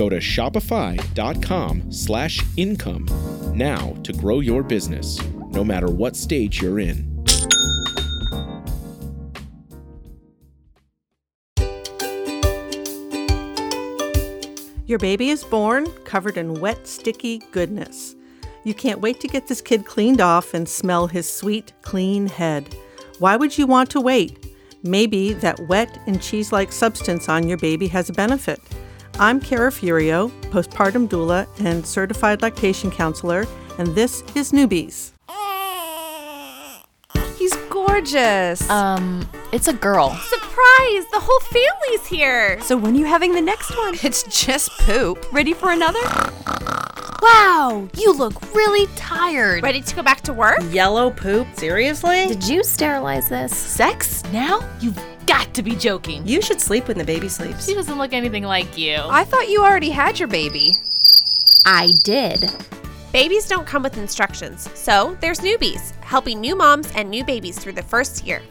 Go to shopify.com slash income now to grow your business, no matter what stage you're in. Your baby is born covered in wet, sticky goodness. You can't wait to get this kid cleaned off and smell his sweet, clean head. Why would you want to wait? Maybe that wet and cheese like substance on your baby has a benefit. I'm Kara Furio, postpartum doula and certified lactation counselor, and this is Newbies. He's gorgeous. Um, it's a girl. Surprise! The whole family's here. So when are you having the next one? It's just poop. Ready for another? Wow, you look really tired. Ready to go back to work? Yellow poop? Seriously? Did you sterilize this? Sex? Now? You've got to be joking. You should sleep when the baby sleeps. She doesn't look anything like you. I thought you already had your baby. I did. Babies don't come with instructions, so there's Newbies, helping new moms and new babies through the first year.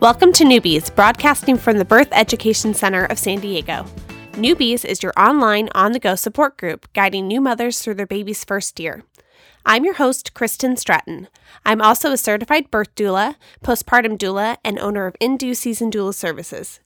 Welcome to Newbies, broadcasting from the Birth Education Center of San Diego. Newbies is your online, on the go support group guiding new mothers through their baby's first year. I'm your host, Kristen Stratton. I'm also a certified birth doula, postpartum doula, and owner of In Due Season Doula Services.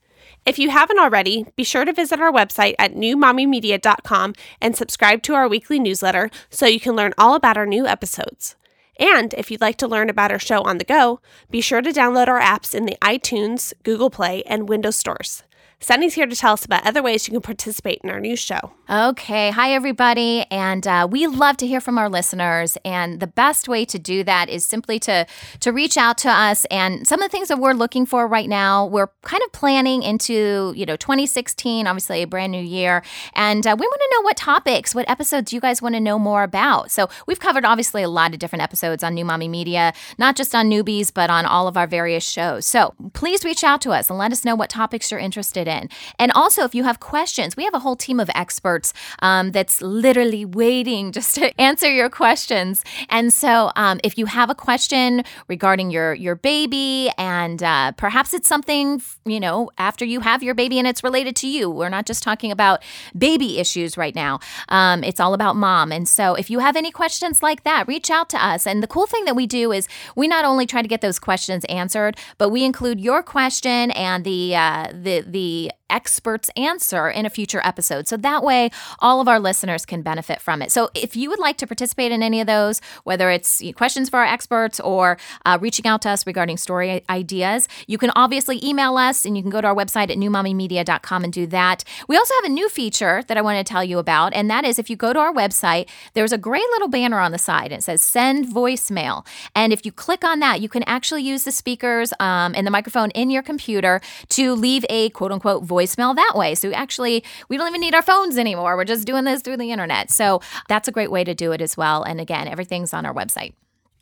If you haven't already, be sure to visit our website at newmommymedia.com and subscribe to our weekly newsletter so you can learn all about our new episodes. And if you'd like to learn about our show on the go, be sure to download our apps in the iTunes, Google Play, and Windows stores. Sunny's here to tell us about other ways you can participate in our new show. Okay. Hi, everybody. And uh, we love to hear from our listeners. And the best way to do that is simply to, to reach out to us. And some of the things that we're looking for right now, we're kind of planning into, you know, 2016, obviously a brand new year. And uh, we want to know what topics, what episodes you guys want to know more about. So we've covered obviously a lot of different episodes on New Mommy Media, not just on newbies, but on all of our various shows. So please reach out to us and let us know what topics you're interested in. And also, if you have questions, we have a whole team of experts um, that's literally waiting just to answer your questions. And so, um, if you have a question regarding your your baby, and uh, perhaps it's something you know after you have your baby and it's related to you, we're not just talking about baby issues right now. Um, it's all about mom. And so, if you have any questions like that, reach out to us. And the cool thing that we do is we not only try to get those questions answered, but we include your question and the uh, the the expert's answer in a future episode. So that way, all of our listeners can benefit from it. So if you would like to participate in any of those, whether it's questions for our experts or uh, reaching out to us regarding story ideas, you can obviously email us and you can go to our website at newmommymedia.com and do that. We also have a new feature that I want to tell you about, and that is if you go to our website, there's a great little banner on the side. And it says send voicemail. And if you click on that, you can actually use the speakers um, and the microphone in your computer to leave a quote unquote voice voicemail that way. So actually, we don't even need our phones anymore. We're just doing this through the internet. So that's a great way to do it as well. And again, everything's on our website.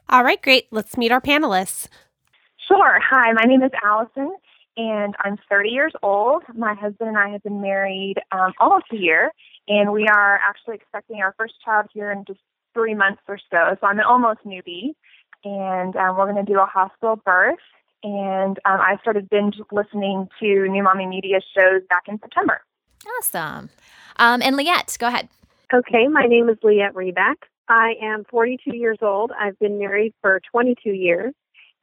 All right, great. Let's meet our panelists. Sure. Hi, my name is Allison, and I'm 30 years old. My husband and I have been married um, almost a year, and we are actually expecting our first child here in just three months or so. So I'm an almost newbie, and um, we're going to do a hospital birth and um, I started binge listening to New Mommy Media shows back in September. Awesome. Um, and Liette, go ahead. Okay, my name is Liette Reback. I am 42 years old. I've been married for 22 years,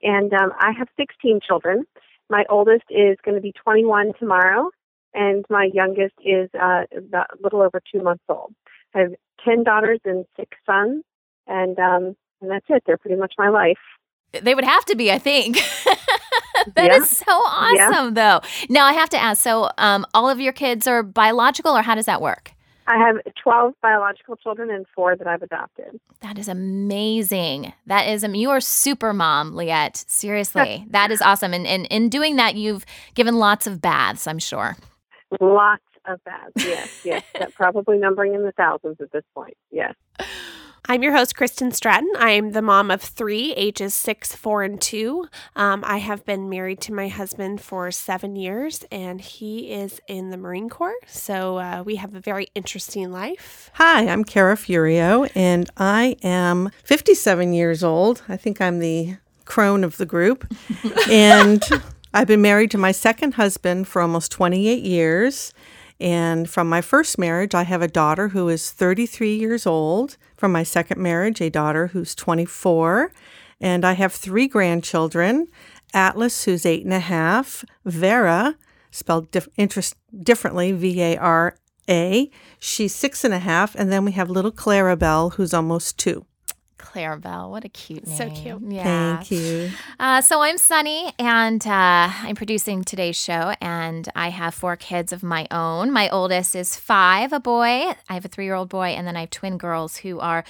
and um, I have 16 children. My oldest is going to be 21 tomorrow, and my youngest is uh, a little over two months old. I have 10 daughters and six sons, and um, and that's it. They're pretty much my life. They would have to be, I think. That is Yeah. so awesome, though. Now I have to ask. So, um, all of your kids are biological, or how does that work? I have 12 biological children and four that I've adopted. That is amazing. That is, um, you are super mom, Liette. Seriously, that is awesome. And, and in doing that, you've given lots of baths, I'm sure. Lots of baths. Yes, yes. Probably numbering in the thousands at this point. Yes. I'm your host, Kristen Stratton. I'm the mom of three, ages six, four, and two. Um, I have been married to my husband for seven years, and he is in the Marine Corps. So uh, we have a very interesting life. Hi, I'm Kara Furio, and I am 57 years old. I think I'm the crone of the group. and I've been married to my second husband for almost 28 years. And from my first marriage, I have a daughter who is 33 years old. From my second marriage, a daughter who's 24. And I have three grandchildren Atlas, who's eight and a half, Vera, spelled dif- interest- differently, V A R A. She's six and a half. And then we have little Clarabelle, who's almost two. Clarabelle, what a cute name. So cute. Yeah. Thank you. Uh, so I'm Sunny, and uh, I'm producing today's show, and I have four kids of my own. My oldest is five, a boy. I have a three-year-old boy, and then I have twin girls who are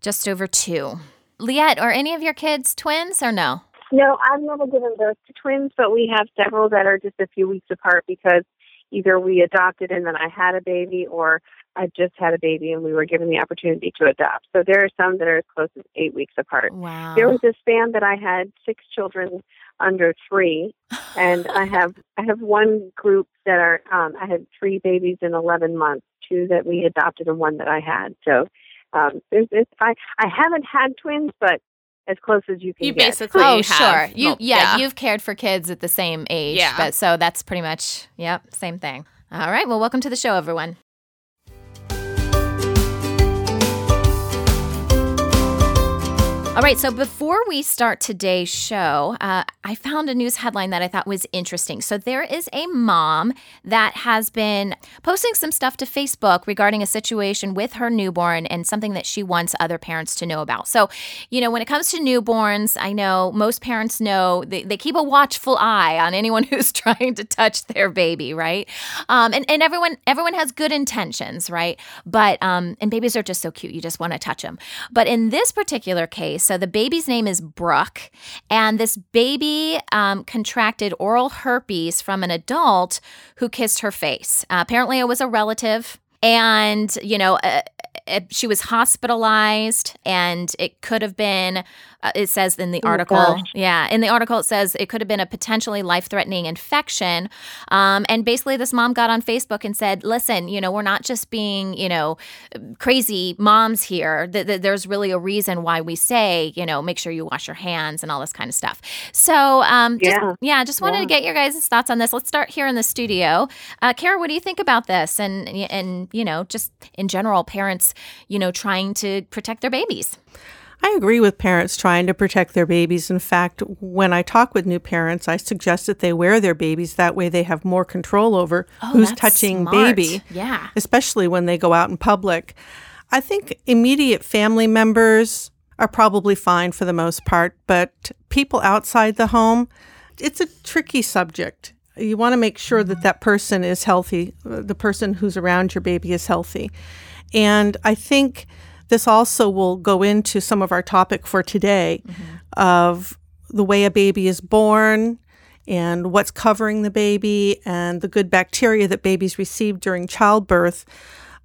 just over two. Liette, are any of your kids twins or no? No, I've never given birth to twins, but we have several that are just a few weeks apart because either we adopted and then I had a baby or I just had a baby and we were given the opportunity to adopt. So there are some that are as close as eight weeks apart. Wow. There was a span that I had six children under three, and I have I have one group that are um, I had three babies in eleven months, two that we adopted and one that I had. So um, there's, there's I I haven't had twins, but as close as you can You get. basically Oh, have sure. You mul- yeah, you've cared for kids at the same age. Yeah. But so that's pretty much yep, same thing. All right. Well, welcome to the show, everyone. All right, so before we start today's show, uh, I found a news headline that I thought was interesting. So, there is a mom that has been posting some stuff to Facebook regarding a situation with her newborn and something that she wants other parents to know about. So, you know, when it comes to newborns, I know most parents know they, they keep a watchful eye on anyone who's trying to touch their baby, right? Um, and, and everyone everyone has good intentions, right? But um, and babies are just so cute, you just want to touch them. But in this particular case, so the baby's name is Brooke, and this baby um, contracted oral herpes from an adult who kissed her face. Uh, apparently, it was a relative. And, you know, uh, uh, she was hospitalized, and it could have been, uh, it says in the Oh, article, gosh. yeah, in the article it says it could have been a potentially life threatening infection. Um, and basically, this mom got on Facebook and said, listen, you know, we're not just being, you know, crazy moms here. Th- th- there's really a reason why we say, you know, make sure you wash your hands and all this kind of stuff. So, um, just, Yeah. yeah, just wanted to get your guys' thoughts on this. Let's start here in the studio. Uh, Kara, what do you think about this? And, and, you know, just in general, parents, you know, trying to protect their babies. I agree with parents trying to protect their babies. In fact, when I talk with new parents, I suggest that they wear their babies. That way they have more control over who's Oh, that's touching smart. baby, Yeah. especially when they go out in public. I think immediate family members are probably fine for the most part, but people outside the home, it's a tricky subject. You want to make sure that that person is healthy, uh, the person who's around your baby is healthy. And I think this also will go into some of our topic for today of the way a baby is born and what's covering the baby and the good bacteria that babies receive during childbirth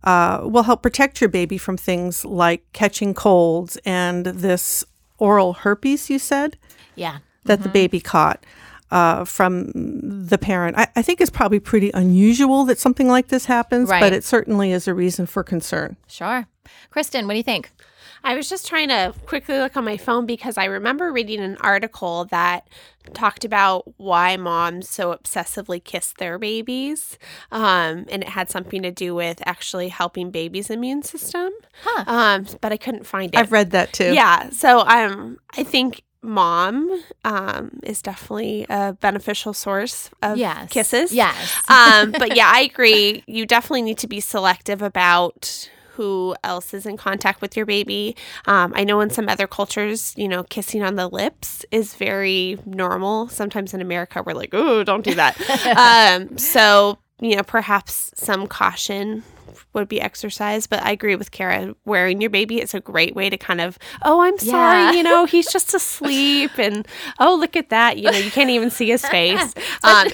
uh, will help protect your baby from things like catching colds and this oral herpes, you said, Yeah. that the baby caught. Uh, from the parent. I, I think it's probably pretty unusual that something like this happens, Right. but it certainly is a reason for concern. Sure. Kristen, what do you think? I was just trying to quickly look on my phone because I remember reading an article that talked about why moms so obsessively kiss their babies. Um, and it had something to do with actually helping babies' immune system. Huh. Um, but I couldn't find it. I've read that too. Yeah. So um, I think mom um, is definitely a beneficial source of Yes. kisses. Yes. um, but yeah, I agree. You definitely need to be selective about who else is in contact with your baby. Um, I know in some other cultures, you know, kissing on the lips is very normal. Sometimes in America, we're like, oh, don't do that. um, so, you know, perhaps some caution would be exercise. But I agree with Kara. Wearing your baby is a great way to kind of, oh, I'm sorry, Yeah. you know, he's just asleep, and oh, look at that, you know, you can't even see his face. Um,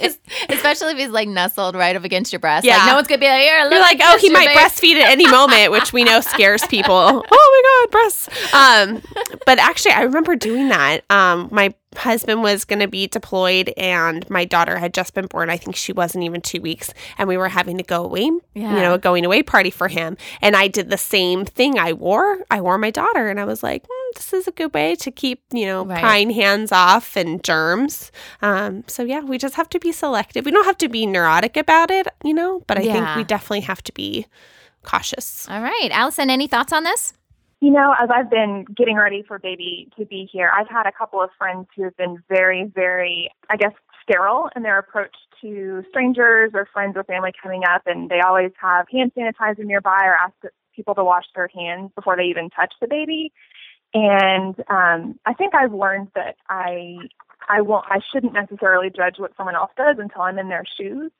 Especially if he's like nestled right up against your breast. Yeah. Like no one's gonna be like, here, you're like, oh, he might baby." breastfeed at any moment, which we know scares people. oh my god, breasts. Um, but actually, I remember doing that. Um, my husband was going to be deployed, and my daughter had just been born. I think she wasn't even two weeks, and we were having to go away. Yeah. You know, a going away party for him, and I did the same thing. I wore, I wore my daughter, and I was like, hmm, this is a good way to keep you know Right. prying hands off and germs. Um, so yeah, we just have to be selective. We don't have to be neurotic about it, you know, but I think we definitely have to be cautious. All right, Allison, any thoughts on this? You know, as I've been getting ready for baby to be here, I've had a couple of friends who have been very, very, I guess, sterile in their approach to strangers or friends or family coming up, and they always have hand sanitizer nearby or ask people to wash their hands before they even touch the baby. And um, I think I've learned that I I won't I shouldn't necessarily judge what someone else does until I'm in their shoes.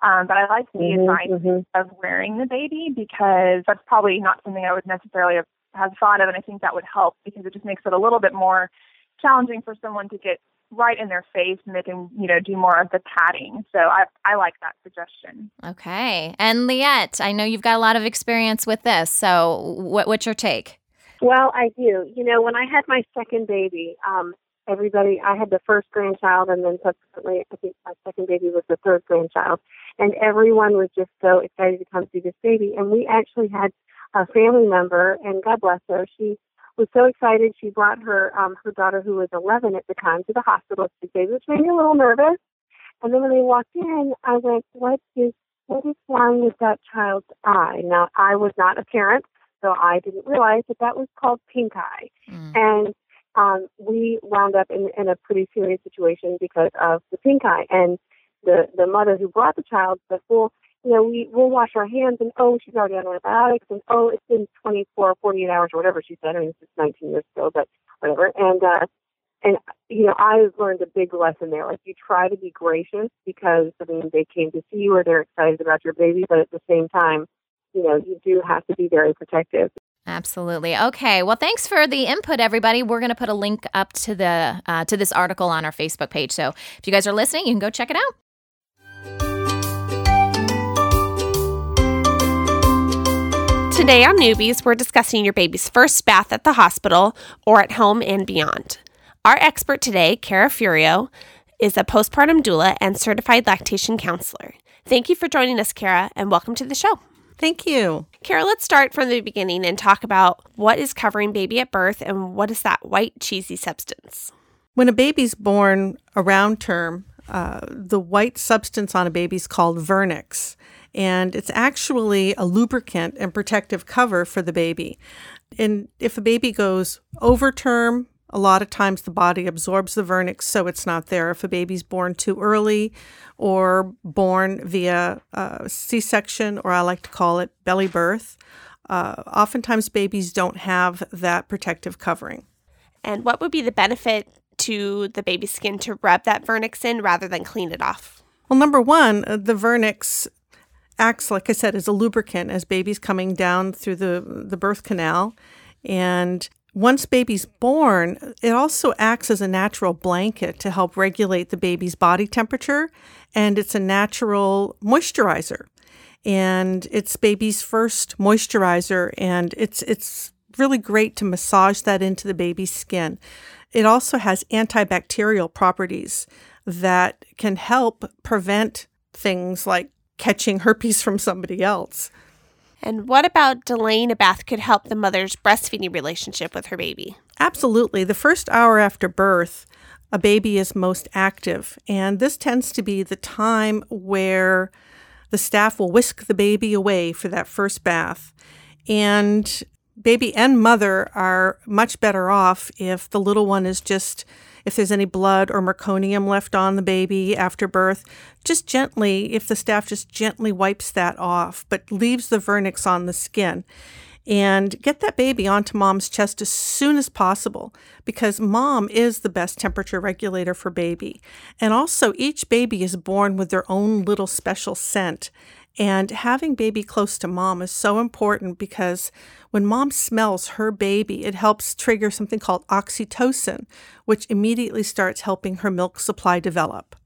Um, but I like the advice mhm. of wearing the baby because that's probably not something I would necessarily have, have thought of, and I think that would help because it just makes it a little bit more challenging for someone to get right in their face and they can you know do more of the patting. So I I like that suggestion. Okay, and Liette, I know you've got a lot of experience with this. So, what, what's your take? Well, I do. You know, when I had my second baby, um, everybody, I had the first grandchild, and then subsequently, I think my second baby was the third grandchild, and everyone was just so excited to come see this baby. And we actually had a family member, and God bless her, she was so excited. She brought her um, her daughter, who was 11 at the time, to the hospital to see baby, which made me a little nervous. And then when they walked in, I went, "What is what is wrong with that child's eye?" Now, I was not a parent, so I didn't realize that that was called pink eye. Mm. And um, we wound up in, in a pretty serious situation because of the pink eye. And the the mother who brought the child said, "Well, you know, we we'll wash our hands, and oh, she's already on antibiotics, and oh, it's been 24, 48 hours, or whatever she said. I mean, this is 19 years ago, but whatever." And uh, and you know, I learned a big lesson there. Like, you try to be gracious because I mean, they came to see you, or they're excited about your baby, but at the same time, you know, you do have to be very protective. Absolutely. Okay. Well, thanks for the input, everybody. We're going to put a link up to the uh, to this article on our Facebook page. So if you guys are listening, you can go check it out. Today on Newbies, we're discussing your baby's first bath at the hospital or at home and beyond. Our expert today, Kara Furio, is a postpartum doula and certified lactation counselor. Thank you for joining us, Kara, and welcome to the show. Thank you. Kara, let's start from the beginning and talk about what is covering baby at birth and what is that white cheesy substance. When a baby's born around term, uh, the white substance on a baby is called vernix, and it's actually a lubricant and protective cover for the baby. And if a baby goes over term, a lot of times the body absorbs the vernix, so it's not there. If a baby's born too early or born via uh, C section, or I like to call it belly birth, uh, oftentimes babies don't have that protective covering. And what would be the benefit to the baby's skin to rub that vernix in rather than clean it off? Well, number one, uh, the vernix acts, like I said, as a lubricant as baby's coming down through the, the birth canal. And once baby's born, it also acts as a natural blanket to help regulate the baby's body temperature. And it's a natural moisturizer. And it's baby's first moisturizer. And it's, it's really great to massage that into the baby's skin. It also has antibacterial properties that can help prevent things like catching herpes from somebody else. And what about delaying a bath could help the mother's breastfeeding relationship with her baby? Absolutely. The first hour after birth, a baby is most active, and this tends to be the time where the staff will whisk the baby away for that first bath. And baby and mother are much better off if the little one is just if there's any blood or meconium left on the baby after birth, just gently, if the staff just gently wipes that off, but leaves the vernix on the skin. and get that baby onto mom's chest as soon as possible because mom is the best temperature regulator for baby. And also, each baby is born with their own little special scent. And having baby close to mom is so important because when mom smells her baby, it helps trigger something called oxytocin, which immediately starts helping her milk supply develop.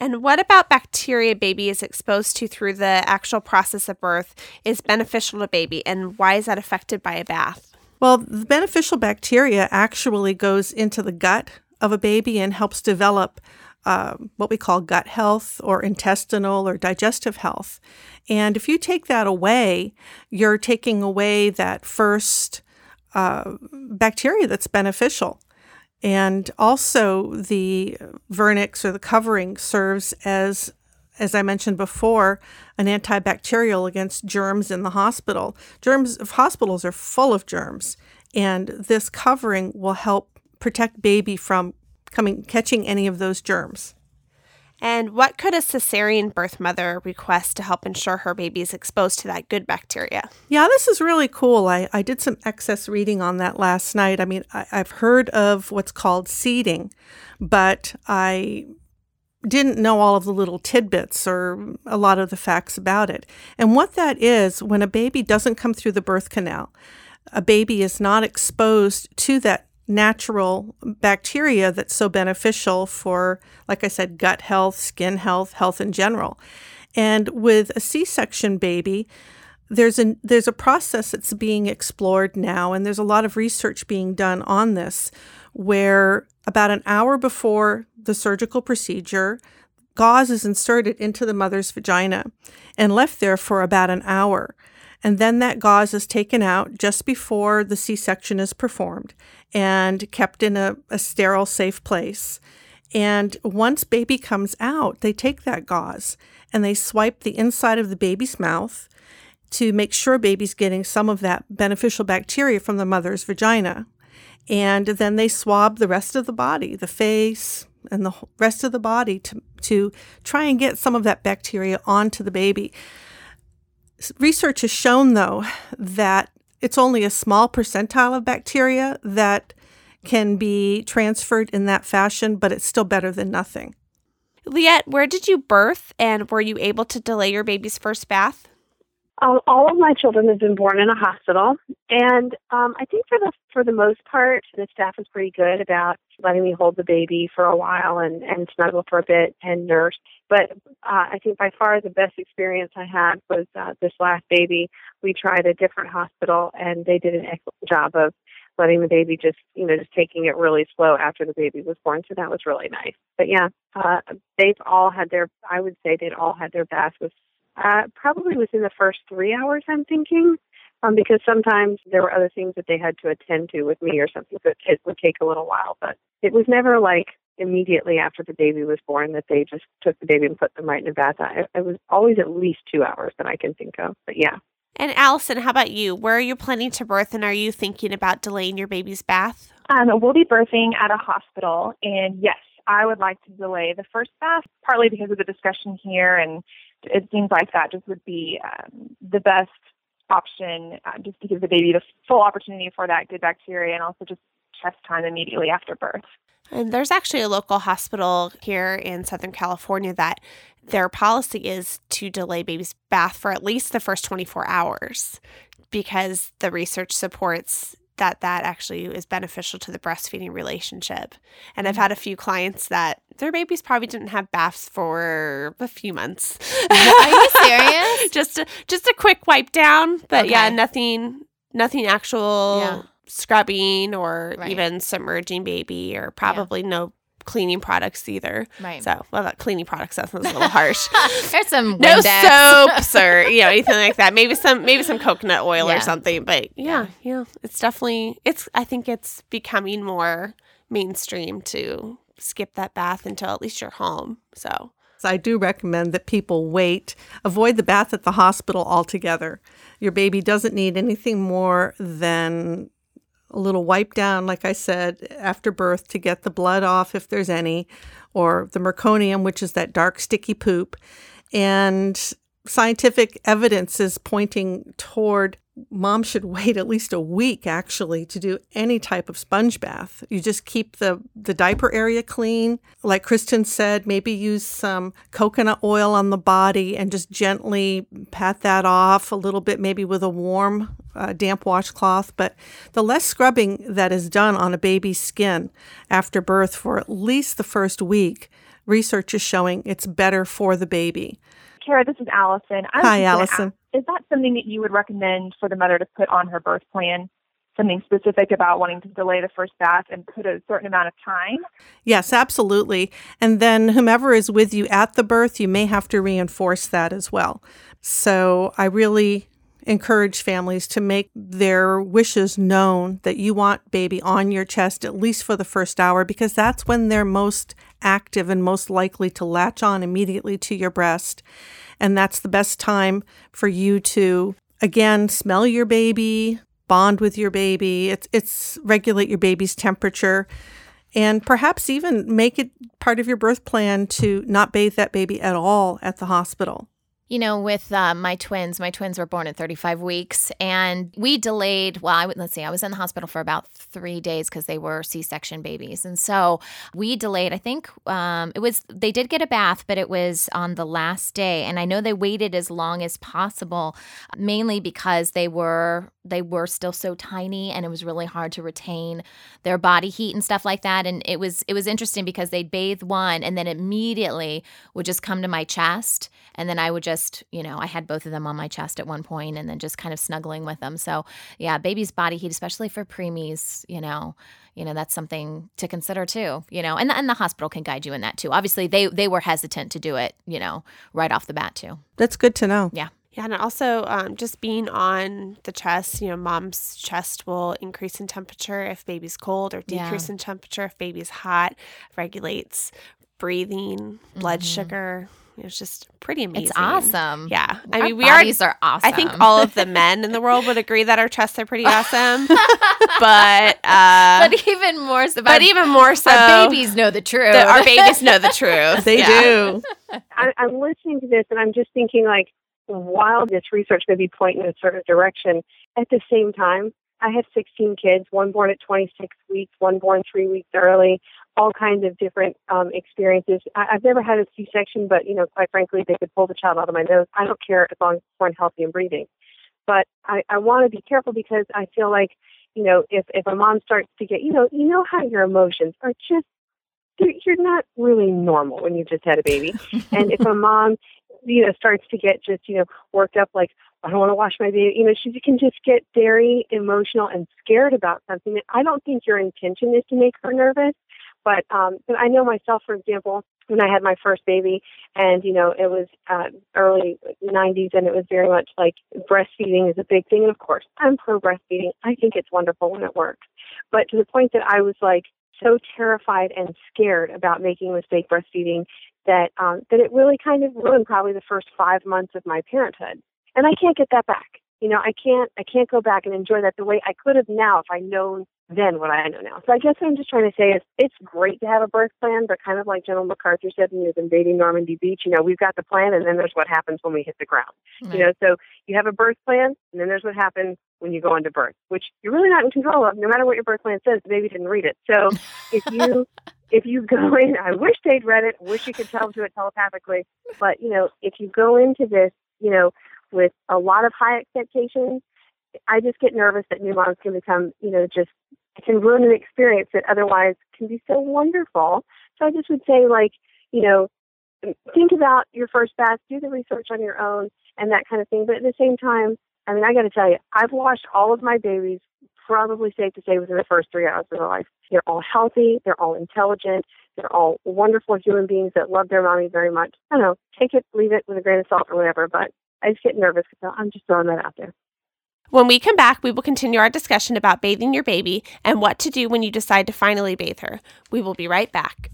And what about bacteria baby is exposed to through the actual process of birth is beneficial to baby and why is that affected by a bath? Well, the beneficial bacteria actually goes into the gut of a baby and helps develop uh, what we call gut health or intestinal or digestive health. And if you take that away, you're taking away that first uh, bacteria that's beneficial. And also, the vernix or the covering serves as, as I mentioned before, an antibacterial against germs in the hospital. Germs of hospitals are full of germs, and this covering will help protect baby from coming catching any of those germs. And what could a cesarean birth mother request to help ensure her baby is exposed to that good bacteria? Yeah, this is really cool. I, I did some excess reading on that last night. I mean, I, I've heard of what's called seeding, but I didn't know all of the little tidbits or a lot of the facts about it. And what that is, when a baby doesn't come through the birth canal, a baby is not exposed to that natural bacteria that's so beneficial for, like I said, gut health, skin health, health in general. And with a C-section baby, there's a there's a process that's being explored now, and there's a lot of research being done on this, where about an hour before the surgical procedure, gauze is inserted into the mother's vagina and left there for about an hour. And then that gauze is taken out just before the C section is performed and kept in a, a, sterile, safe place. And once baby comes out, they take that gauze and they swipe the inside of the baby's mouth to make sure baby's getting some of that beneficial bacteria from the mother's vagina. And then they swab the rest of the body, the face and the rest of the body to, to try and get some of that bacteria onto the baby. Research has shown, though, that it's only a small percentile of bacteria that can be transferred in that fashion, but it's still better than nothing. Liette, where did you birth and were you able to delay your baby's first bath? Um, all of my children have been born in a hospital, and um, I think for the for the most part, the staff is pretty good about letting me hold the baby for a while and and snuggle for a bit and nurse. But uh, I think by far the best experience I had was uh, this last baby. We tried a different hospital, and they did an excellent job of letting the baby just you know just taking it really slow after the baby was born. So that was really nice. But yeah, uh, they've all had their I would say they'd all had their baths with uh, probably within the first three hours, I'm thinking, um, because sometimes there were other things that they had to attend to with me or something, so it would take a little while. But it was never like immediately after the baby was born that they just took the baby and put them right in a bath. It, it was always at least two hours that I can think of. But yeah. And Allison, how about you? Where are you planning to birth, and are you thinking about delaying your baby's bath? Um, we'll be birthing at a hospital, and yes, I would like to delay the first bath, partly because of the discussion here, and it seems like that just would be um, the best option, uh, just to give the baby the full opportunity for that good bacteria, and also just chest time immediately after birth. And there's actually a local hospital here in Southern California that their policy is to delay baby's bath for at least the first 24 hours because the research supports that that actually is beneficial to the breastfeeding relationship. And I've mm-hmm. had a few clients that their babies probably didn't have baths for a few months. Are you serious? just a, just a quick wipe down, but okay. yeah, nothing nothing actual yeah. scrubbing or right. even submerging baby or probably yeah. no cleaning products either. Right. So, well, that cleaning products that sounds a little harsh. There's some no soaps or you know anything like that. Maybe some maybe some coconut oil yeah. or something. But yeah, yeah, yeah, it's definitely it's. I think it's becoming more mainstream to skip that bath until at least you're home. So. So I do recommend that people wait, avoid the bath at the hospital altogether. Your baby doesn't need anything more than a little wipe down, like I said, after birth to get the blood off if there's any, or the meconium, which is that dark, sticky poop. And scientific evidence is pointing toward mom should wait at least a week actually to do any type of sponge bath. You just keep the, the diaper area clean. Like Kristen said, maybe use some coconut oil on the body and just gently pat that off a little bit, maybe with a warm, uh, damp washcloth. But the less scrubbing that is done on a baby's skin after birth for at least the first week, research is showing it's better for the baby. Kara, this is Allison. Hi, Allison. Is that something that you would recommend for the mother to put on her birth plan? Something specific about wanting to delay the first bath and put a certain amount of time? Yes, absolutely. And then whomever is with you at the birth, you may have to reinforce that as well. So I really encourage families to make their wishes known that you want baby on your chest at least for the first hour because that's when they're most active and most likely to latch on immediately to your breast. And that's the best time for you to again smell your baby, bond with your baby. It's it's regulate your baby's temperature and perhaps even make it part of your birth plan to not bathe that baby at all at the hospital. You know, with uh, my twins, my twins were born at 35 weeks, and we delayed. Well, I, let's see, I was in the hospital for about three days because they were C-section babies, and so we delayed. I think um, it was they did get a bath, but it was on the last day, and I know they waited as long as possible, mainly because they were they were still so tiny, and it was really hard to retain their body heat and stuff like that. And it was it was interesting because they'd bathe one, and then immediately would just come to my chest, and then I would just you know I had both of them on my chest at one point, and then just kind of snuggling with them. So yeah, baby's body heat, especially for preemies, you know. You know that's something to consider too. You know, and the, and the hospital can guide you in that too. Obviously, they they were hesitant to do it. You know, right off the bat too. That's good to know. Yeah. Yeah, and also um, just being on the chest, you know, mom's chest will increase in temperature if baby's cold or Yeah. decrease in temperature if baby's hot, regulates breathing, blood Mhm. sugar. It's just pretty amazing. It's awesome. Yeah. I Our mean, we are. bodies are awesome. I think all of the men in the world would agree that our chests are pretty awesome. but, uh, but even more so. but even more so, our babies know the truth. the- our babies know the truth. They Yeah. do. I, I'm listening to this and I'm just thinking, like, while this research may be pointing in a certain direction, at the same time, I have 16 kids, one born at 26 weeks, one born three weeks early, all kinds of different um, experiences. I, I've never had a C-section, but, you know, quite frankly, they could pull the child out of my nose. I don't care as long as it's born healthy and breathing. But I, I want to be careful because I feel like, you know, if, if a mom starts to get, you know, you know how your emotions are just you're, you're not really normal when you've just had a baby. and if a mom, you know, starts to get just, you know, worked up like, I don't want to wash my baby, you know, she can just get very emotional and scared about something that I don't think your intention is to make her nervous. But um, I know myself, for example, when I had my first baby, and you know, it was uh, early '90s, and it was very much like breastfeeding is a big thing. And of course, I'm pro breastfeeding. I think it's wonderful when it works. But to the point that I was like so terrified and scared about making a mistake breastfeeding that um, that it really kind of ruined probably the first five months of my parenthood. And I can't get that back. You know, I can't I can't go back and enjoy that the way I could have now if I'd known then what I know now. So I guess what I'm just trying to say is it's great to have a birth plan, but kind of like General MacArthur said when he was invading Normandy Beach, you know, we've got the plan and then there's what happens when we hit the ground. You know, so you have a birth plan and then there's what happens when you go into birth, which you're really not in control of. No matter what your birth plan says, the baby didn't read it. So if you if you go in, I wish they'd read it. Wish you could tell them to it telepathically. But you know, if you go into this, you know, with a lot of high expectations, I just get nervous that new moms can become, you know, just can ruin an experience that otherwise can be so wonderful. So I just would say, like, you know, think about your first bath, do the research on your own, and that kind of thing. But at the same time, I mean, I got to tell you, I've washed all of my babies. Probably safe to say within the first three hours of their life. They're all healthy. They're all intelligent. They're all wonderful human beings that love their mommy very much. I don't know, take it, leave it with a grain of salt or whatever. But I just get nervous So I'm just throwing that out there. When we come back, we will continue our discussion about bathing your baby and what to do when you decide to finally bathe her. We will be right back.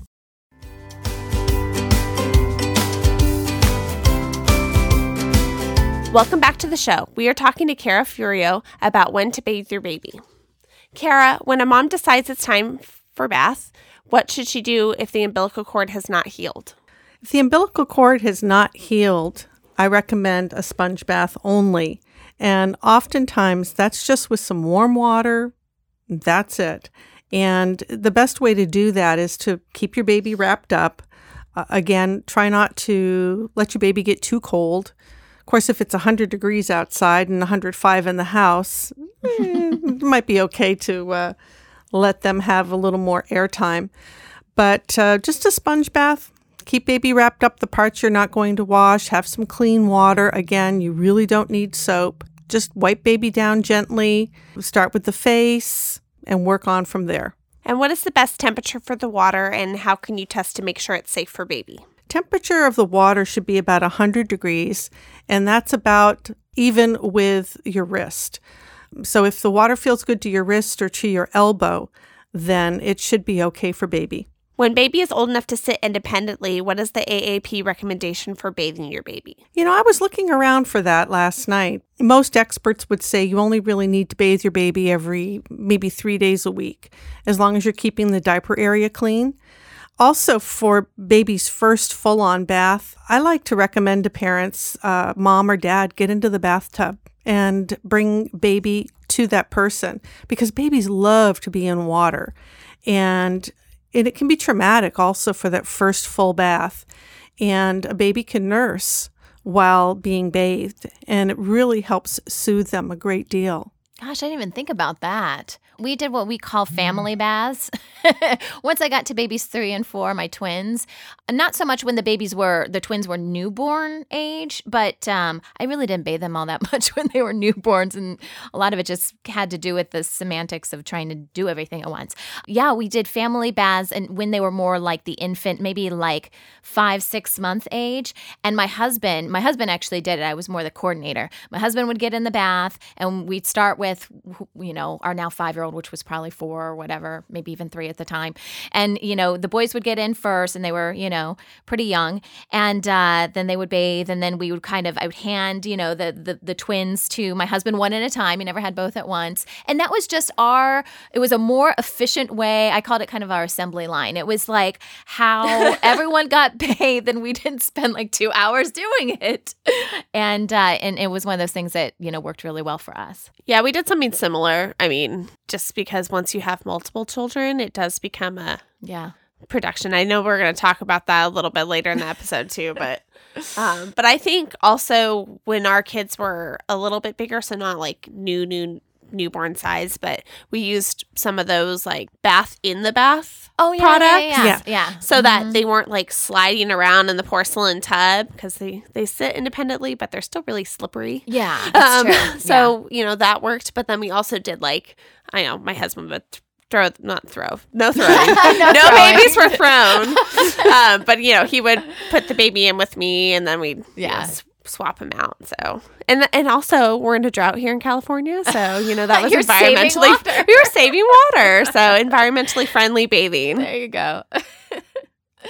Welcome back to the show. We are talking to Kara Furio about when to bathe your baby. Kara, when a mom decides it's time for bath, what should she do if the umbilical cord has not healed? If the umbilical cord has not healed, I recommend a sponge bath only. And oftentimes that's just with some warm water. That's it. And the best way to do that is to keep your baby wrapped up. Uh, again, try not to let your baby get too cold. Of course, if it's 100 degrees outside and 105 in the house, it might be okay to uh, let them have a little more airtime. But uh, just a sponge bath, keep baby wrapped up the parts you're not going to wash, have some clean water. Again, you really don't need soap. Just wipe baby down gently, start with the face, and work on from there. And what is the best temperature for the water, and how can you test to make sure it's safe for baby? Temperature of the water should be about 100 degrees, and that's about even with your wrist. So if the water feels good to your wrist or to your elbow, then it should be okay for baby. When baby is old enough to sit independently, what is the AAP recommendation for bathing your baby? You know, I was looking around for that last night. Most experts would say you only really need to bathe your baby every maybe three days a week, as long as you're keeping the diaper area clean. Also, for baby's first full on bath, I like to recommend to parents, uh, mom or dad, get into the bathtub and bring baby to that person because babies love to be in water. And and it can be traumatic also for that first full bath. And a baby can nurse while being bathed, and it really helps soothe them a great deal. Gosh, I didn't even think about that. We did what we call family baths. Once I got to babies three and four, my twins, not so much when the babies were, the twins were newborn age, but um, I really didn't bathe them all that much when they were newborns. And a lot of it just had to do with the semantics of trying to do everything at once. Yeah, we did family baths and when they were more like the infant, maybe like five, six month age. And my husband, my husband actually did it. I was more the coordinator. My husband would get in the bath and we'd start with, you know, our now five year old, which was probably four or whatever, maybe even three at the time. And, you know, the boys would get in first and they were, you know, pretty young. And uh, then they would bathe. And then we would kind of, I would hand, you know, the, the, the twins to my husband one at a time. He never had both at once. And that was just our, it was a more efficient way. I called it kind of our assembly line. It was like how everyone got bathed and we didn't spend like two hours doing it. And, uh, and it was one of those things that, you know, worked really well for us. Yeah, we did something similar. I mean, just because once you have multiple children, it does become a Yeah. production. I know we're going to talk about that a little bit later in the episode too, but um, but I think also when our kids were a little bit bigger, so not like new new newborn size, but we used some of those like bath in the bath Oh, yeah. products. Yeah. Yeah. Yeah. yeah. So that they weren't like sliding around in the porcelain tub because they they sit independently, but they're still really slippery. Yeah. That's Um, true. So you know that worked, but then we also did like I know my husband would throw not throw no throwing no, throwing. babies were thrown, um, but you know he would put the baby in with me, and then we'd you know, Yeah. s- swap them out. So and and also we're in a drought here in California, so you know that was You're environmentally water. we were saving water, so environmentally friendly bathing. there you go.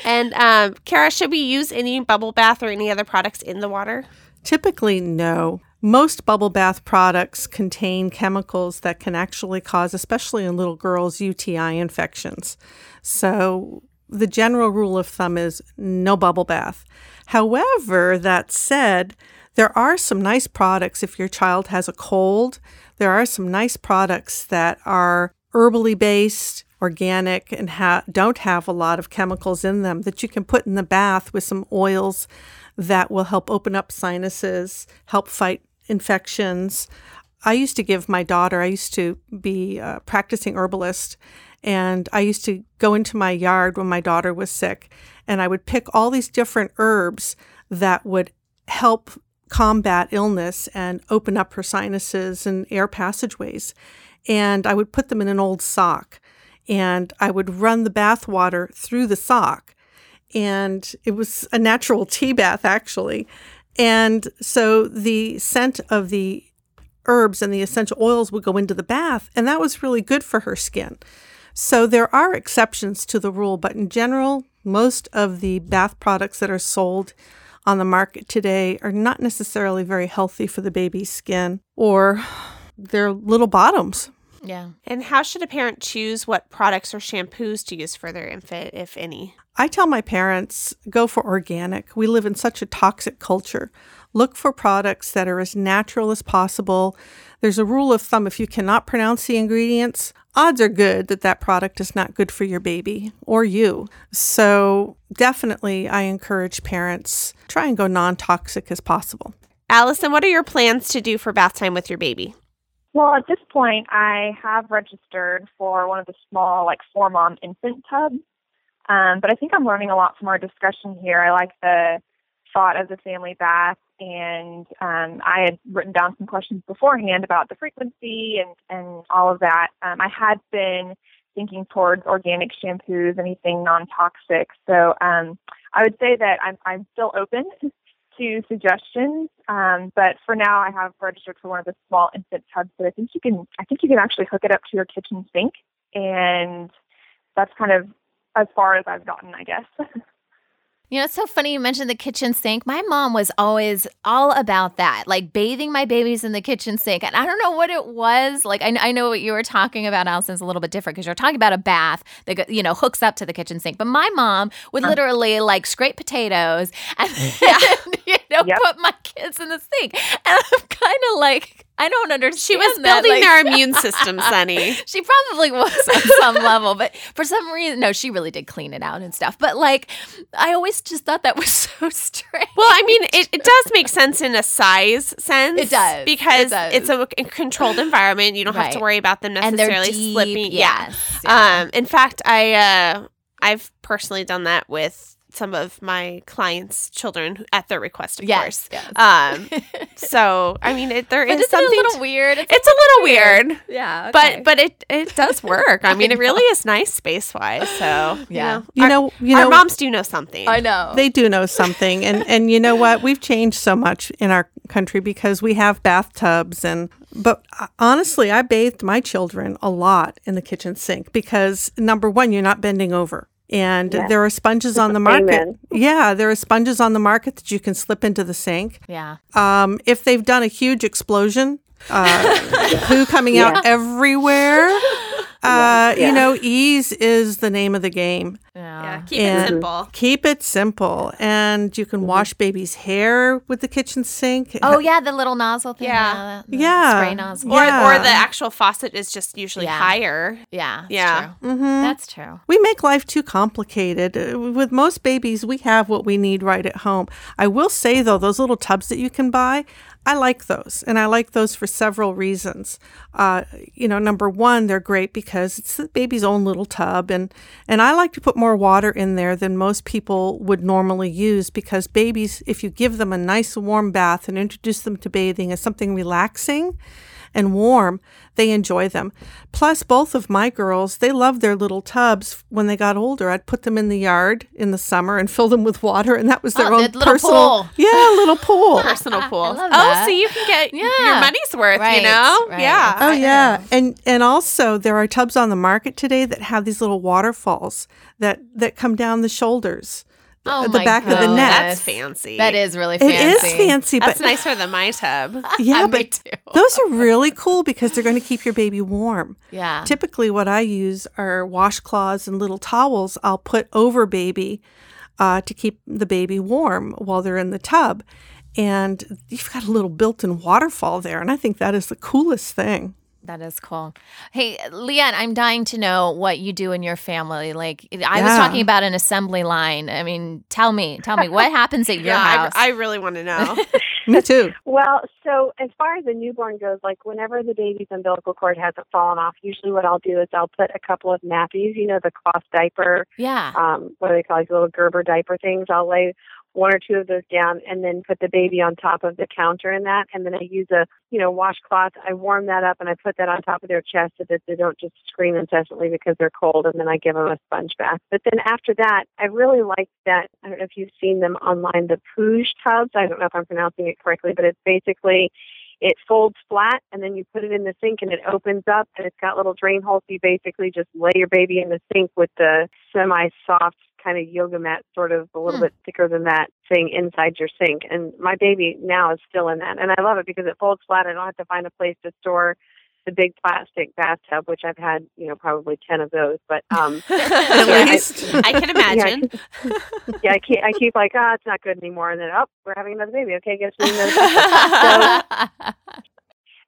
And um, Kara, should we use any bubble bath or any other products in the water? Typically, no. Most bubble bath products contain chemicals that can actually cause, especially in little girls, UTI infections. So, the general rule of thumb is no bubble bath. However, that said, there are some nice products if your child has a cold. There are some nice products that are herbally based, organic, and ha- don't have a lot of chemicals in them that you can put in the bath with some oils that will help open up sinuses, help fight infections. I used to give my daughter, I used to be a practicing herbalist, and I used to go into my yard when my daughter was sick, and I would pick all these different herbs that would help combat illness and open up her sinuses and air passageways. And I would put them in an old sock, and I would run the bath water through the sock and it was a natural tea bath actually. And so the scent of the herbs and the essential oils would go into the bath, and that was really good for her skin. So there are exceptions to the rule, but in general, most of the bath products that are sold on the market today are not necessarily very healthy for the baby's skin or their little bottoms. Yeah. And how should a parent choose what products or shampoos to use for their infant, if any? I tell my parents go for organic. We live in such a toxic culture. Look for products that are as natural as possible. There's a rule of thumb if you cannot pronounce the ingredients, odds are good that that product is not good for your baby or you. So, definitely I encourage parents try and go non-toxic as possible. Allison, what are your plans to do for bath time with your baby? Well, at this point, I have registered for one of the small, like four mom infant tubs. Um, but I think I'm learning a lot from our discussion here. I like the thought of the family bath, and um, I had written down some questions beforehand about the frequency and, and all of that. Um, I had been thinking towards organic shampoos, anything non toxic. So um, I would say that I'm, I'm still open to suggestions. Um, but for now, I have registered for one of the small infant tubs. But I think you can, I think you can actually hook it up to your kitchen sink, and that's kind of as far as I've gotten, I guess. You know, it's so funny you mentioned the kitchen sink. My mom was always all about that, like bathing my babies in the kitchen sink. And I don't know what it was. Like, I, I know what you were talking about, Allison's a little bit different because you're talking about a bath that, you know, hooks up to the kitchen sink. But my mom would literally like scrape potatoes and, then, you know, Yep. put my kids in the sink. And I'm kind of like, I don't understand. She was that. building Like- their immune system, Sunny. she probably was at some level, but for some reason, no, she really did clean it out and stuff. But like, I always just thought that was so strange. Well, I mean, it, it does make sense in a size sense. It does. Because It does. it's a controlled environment. You don't have to worry about them necessarily deep, slipping. Yeah. Yeah. Um, in fact, I uh, I've personally done that with some of my clients' children at their request, of yes, course. yes. Um, so I mean, it, there but something. it a little weird? It's, it's a little weird. yeah, But but it it does work. I mean, I it really is nice space wise. So yeah, you Yeah. know, You our, know, you our moms do know something. I know. They do know something. And and you know what? We've changed so much in our country because we have bathtubs and but uh, honestly, I bathed my children a lot in the kitchen sink because number 1, you're not bending over. And Yes. there are sponges on the market. Amen. Yeah, there are sponges on the market that you can slip into the sink. yeah. Um, if they've done a huge explosion, uh, poo coming out everywhere, uh, Yeah. you know, ease is the name of the game. Yeah. yeah, keep And it simple. Keep it simple. And you can wash baby's hair with the kitchen sink. Oh yeah, the little nozzle thing. Yeah. the Yeah. Spray nozzle. Or, Yeah. or the actual faucet is just usually Yeah. higher. yeah. that's Yeah. True. hmm That's true. We make life too complicated. Uh, With most babies, we have what we need right at home. I will say, though, those little tubs that you can buy, I like those. And I like those for several reasons. Uh, you know, number one, they're great because it's the baby's own little tub. And, and I like to put more water in there than most people would normally use because babies, if you give them a nice warm bath and introduce them to bathing as something relaxing, and warm, they enjoy them. Plus, both of my girls, they love their little tubs. When they got older, I'd put them in the yard in the summer and fill them with water, and that was their Oh, own little personal, pool. yeah, little pool. Personal pool. oh, that. so you can get your money's worth, Right, you know? right. Yeah. Oh yeah, and and also there are tubs on the market today that have these little waterfalls that that come down the shoulders, Oh the my back of the goodness. neck. That's fancy. That is really It fancy. is fancy, That's but nicer than my tub. yeah, but too. those are really cool because they're going to keep your baby warm. Yeah. Typically, what I use are washcloths and little towels I'll put over baby uh, to keep the baby warm while they're in the tub. And you've got a little built in waterfall there. And I think that is the coolest thing. That is cool. Hey, Leanne, I'm dying to know what you do in your family. Like, I was talking about an assembly line. I mean, tell me, tell me what happens at your yeah, house. I, I really want to know. Me too. Well, so as far as a newborn goes, like whenever the baby's umbilical cord hasn't fallen off, usually what I'll do is I'll put a couple of nappies, you know, the cloth diaper, yeah. um, what do they call these little Gerber diaper things? I'll lay one or two of those down and then put the baby on top of the counter in that. And then I use a, you know, washcloth. I warm that up and I put that on top of their chest so that they don't just scream incessantly because they're cold. And then I give them a sponge bath. But then after that, I really like that. I don't know if you've seen them online, the Puj tubs. I don't know if I'm pronouncing it correctly, but it's basically it folds flat and then you put it in the sink and it opens up and it's got little drain holes. You basically just lay your baby in the sink with the semi soft kind of yoga mat, sort of a little Hmm. bit thicker than that thing inside your sink. And my baby now is still in that. And I love it because it folds flat. I don't have to find a place to store the big plastic bathtub, which I've had, you know, probably ten of those. But um, At Yeah, I- least. I can imagine. yeah, I keep I keep like, ah, it's not good anymore, and then oh, we're having another baby. Okay, guess we another. so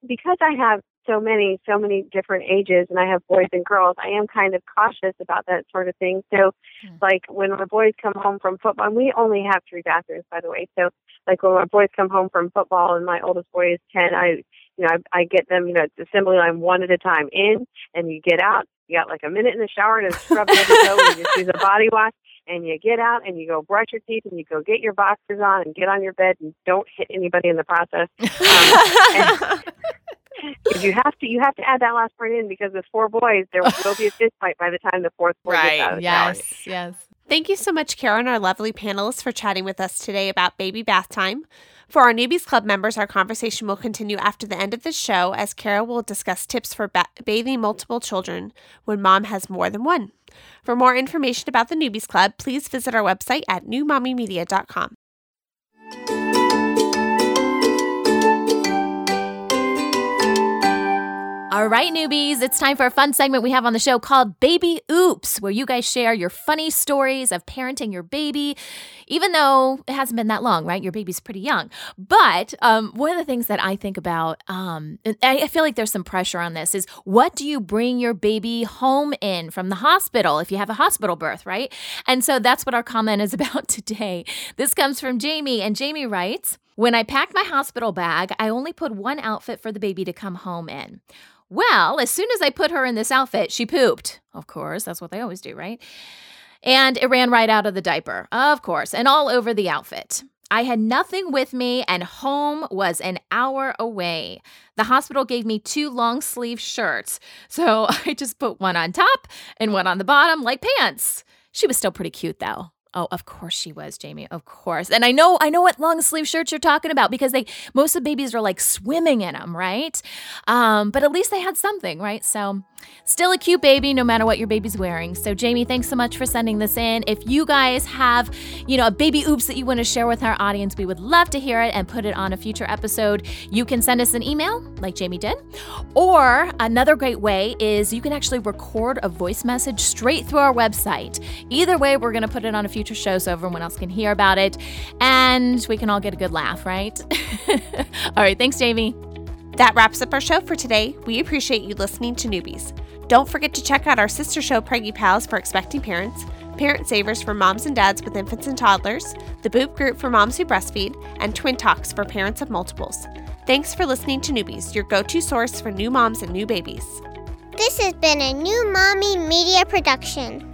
because I have so many, so many different ages, and I have boys and girls, I am kind of cautious about that sort of thing. So, like when my boys come home from football, and we only have three bathrooms, by the way. So, like when my boys come home from football, and my oldest boy is ten, I, you know, I, I get them, you know, it's assembly line one at a time in, and you get out. You got like a minute in the shower to scrub your toe, and you just use a body wash. And you get out and you go brush your teeth and you go get your boxers on and get on your bed and don't hit anybody in the process. Um, and- if you have to, you have to add that last part in because with four boys, there will be a fist fight by the time the fourth boy Right, gets out of the yes, yes. Thank you so much, Karen, our lovely panelists, for chatting with us today about baby bath time. For our Newbies Club members, our conversation will continue after the end of this show as Kara will discuss tips for ba- bathing multiple children when mom has more than one. For more information about the Newbies Club, please visit our website at newmommymedia.com. All right, newbies, it's time for a fun segment we have on the show called Baby Oops, where you guys share your funny stories of parenting your baby, even though it hasn't been that long, right? Your baby's pretty young. But um, one of the things that I think about, um, I, I feel like there's some pressure on this, is what do you bring your baby home in from the hospital if you have a hospital birth, right? And so that's what our comment is about today. This comes from Jamie, and Jamie writes, when I packed my hospital bag, I only put one outfit for the baby to come home in. Well, as soon as I put her in this outfit, she pooped. Of course, that's what they always do, right? And it ran right out of the diaper, of course, and all over the outfit. I had nothing with me, and home was an hour away. The hospital gave me two long sleeve shirts, so I just put one on top and one on the bottom, like pants. She was still pretty cute, though. Oh, of course she was, Jamie. Of course. And I know I know what long sleeve shirts you're talking about because they most of the babies are like swimming in them, right? Um, but at least they had something, right? So still a cute baby no matter what your baby's wearing. So Jamie, thanks so much for sending this in. If you guys have, you know, a baby oops that you want to share with our audience, we would love to hear it and put it on a future episode. You can send us an email like Jamie did. Or another great way is you can actually record a voice message straight through our website. Either way, we're going to put it on a future show so everyone else can hear about it and we can all get a good laugh, right? all right, thanks, Jamie. That wraps up our show for today. We appreciate you listening to Newbies. Don't forget to check out our sister show, Preggy Pals, for expecting parents, Parent Savers for moms and dads with infants and toddlers, the Boob Group for moms who breastfeed, and Twin Talks for parents of multiples. Thanks for listening to Newbies, your go to source for new moms and new babies. This has been a new Mommy Media production.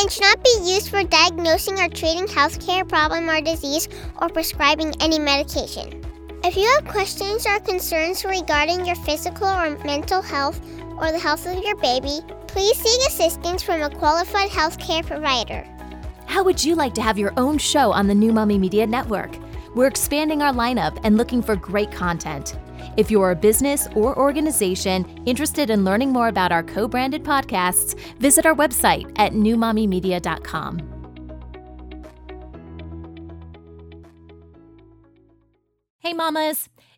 and should not be used for diagnosing or treating healthcare problem or disease or prescribing any medication. If you have questions or concerns regarding your physical or mental health or the health of your baby, please seek assistance from a qualified healthcare provider. How would you like to have your own show on the New Mommy Media Network? We're expanding our lineup and looking for great content. If you're a business or organization interested in learning more about our co branded podcasts, visit our website at newmommymedia.com. Hey, mamas!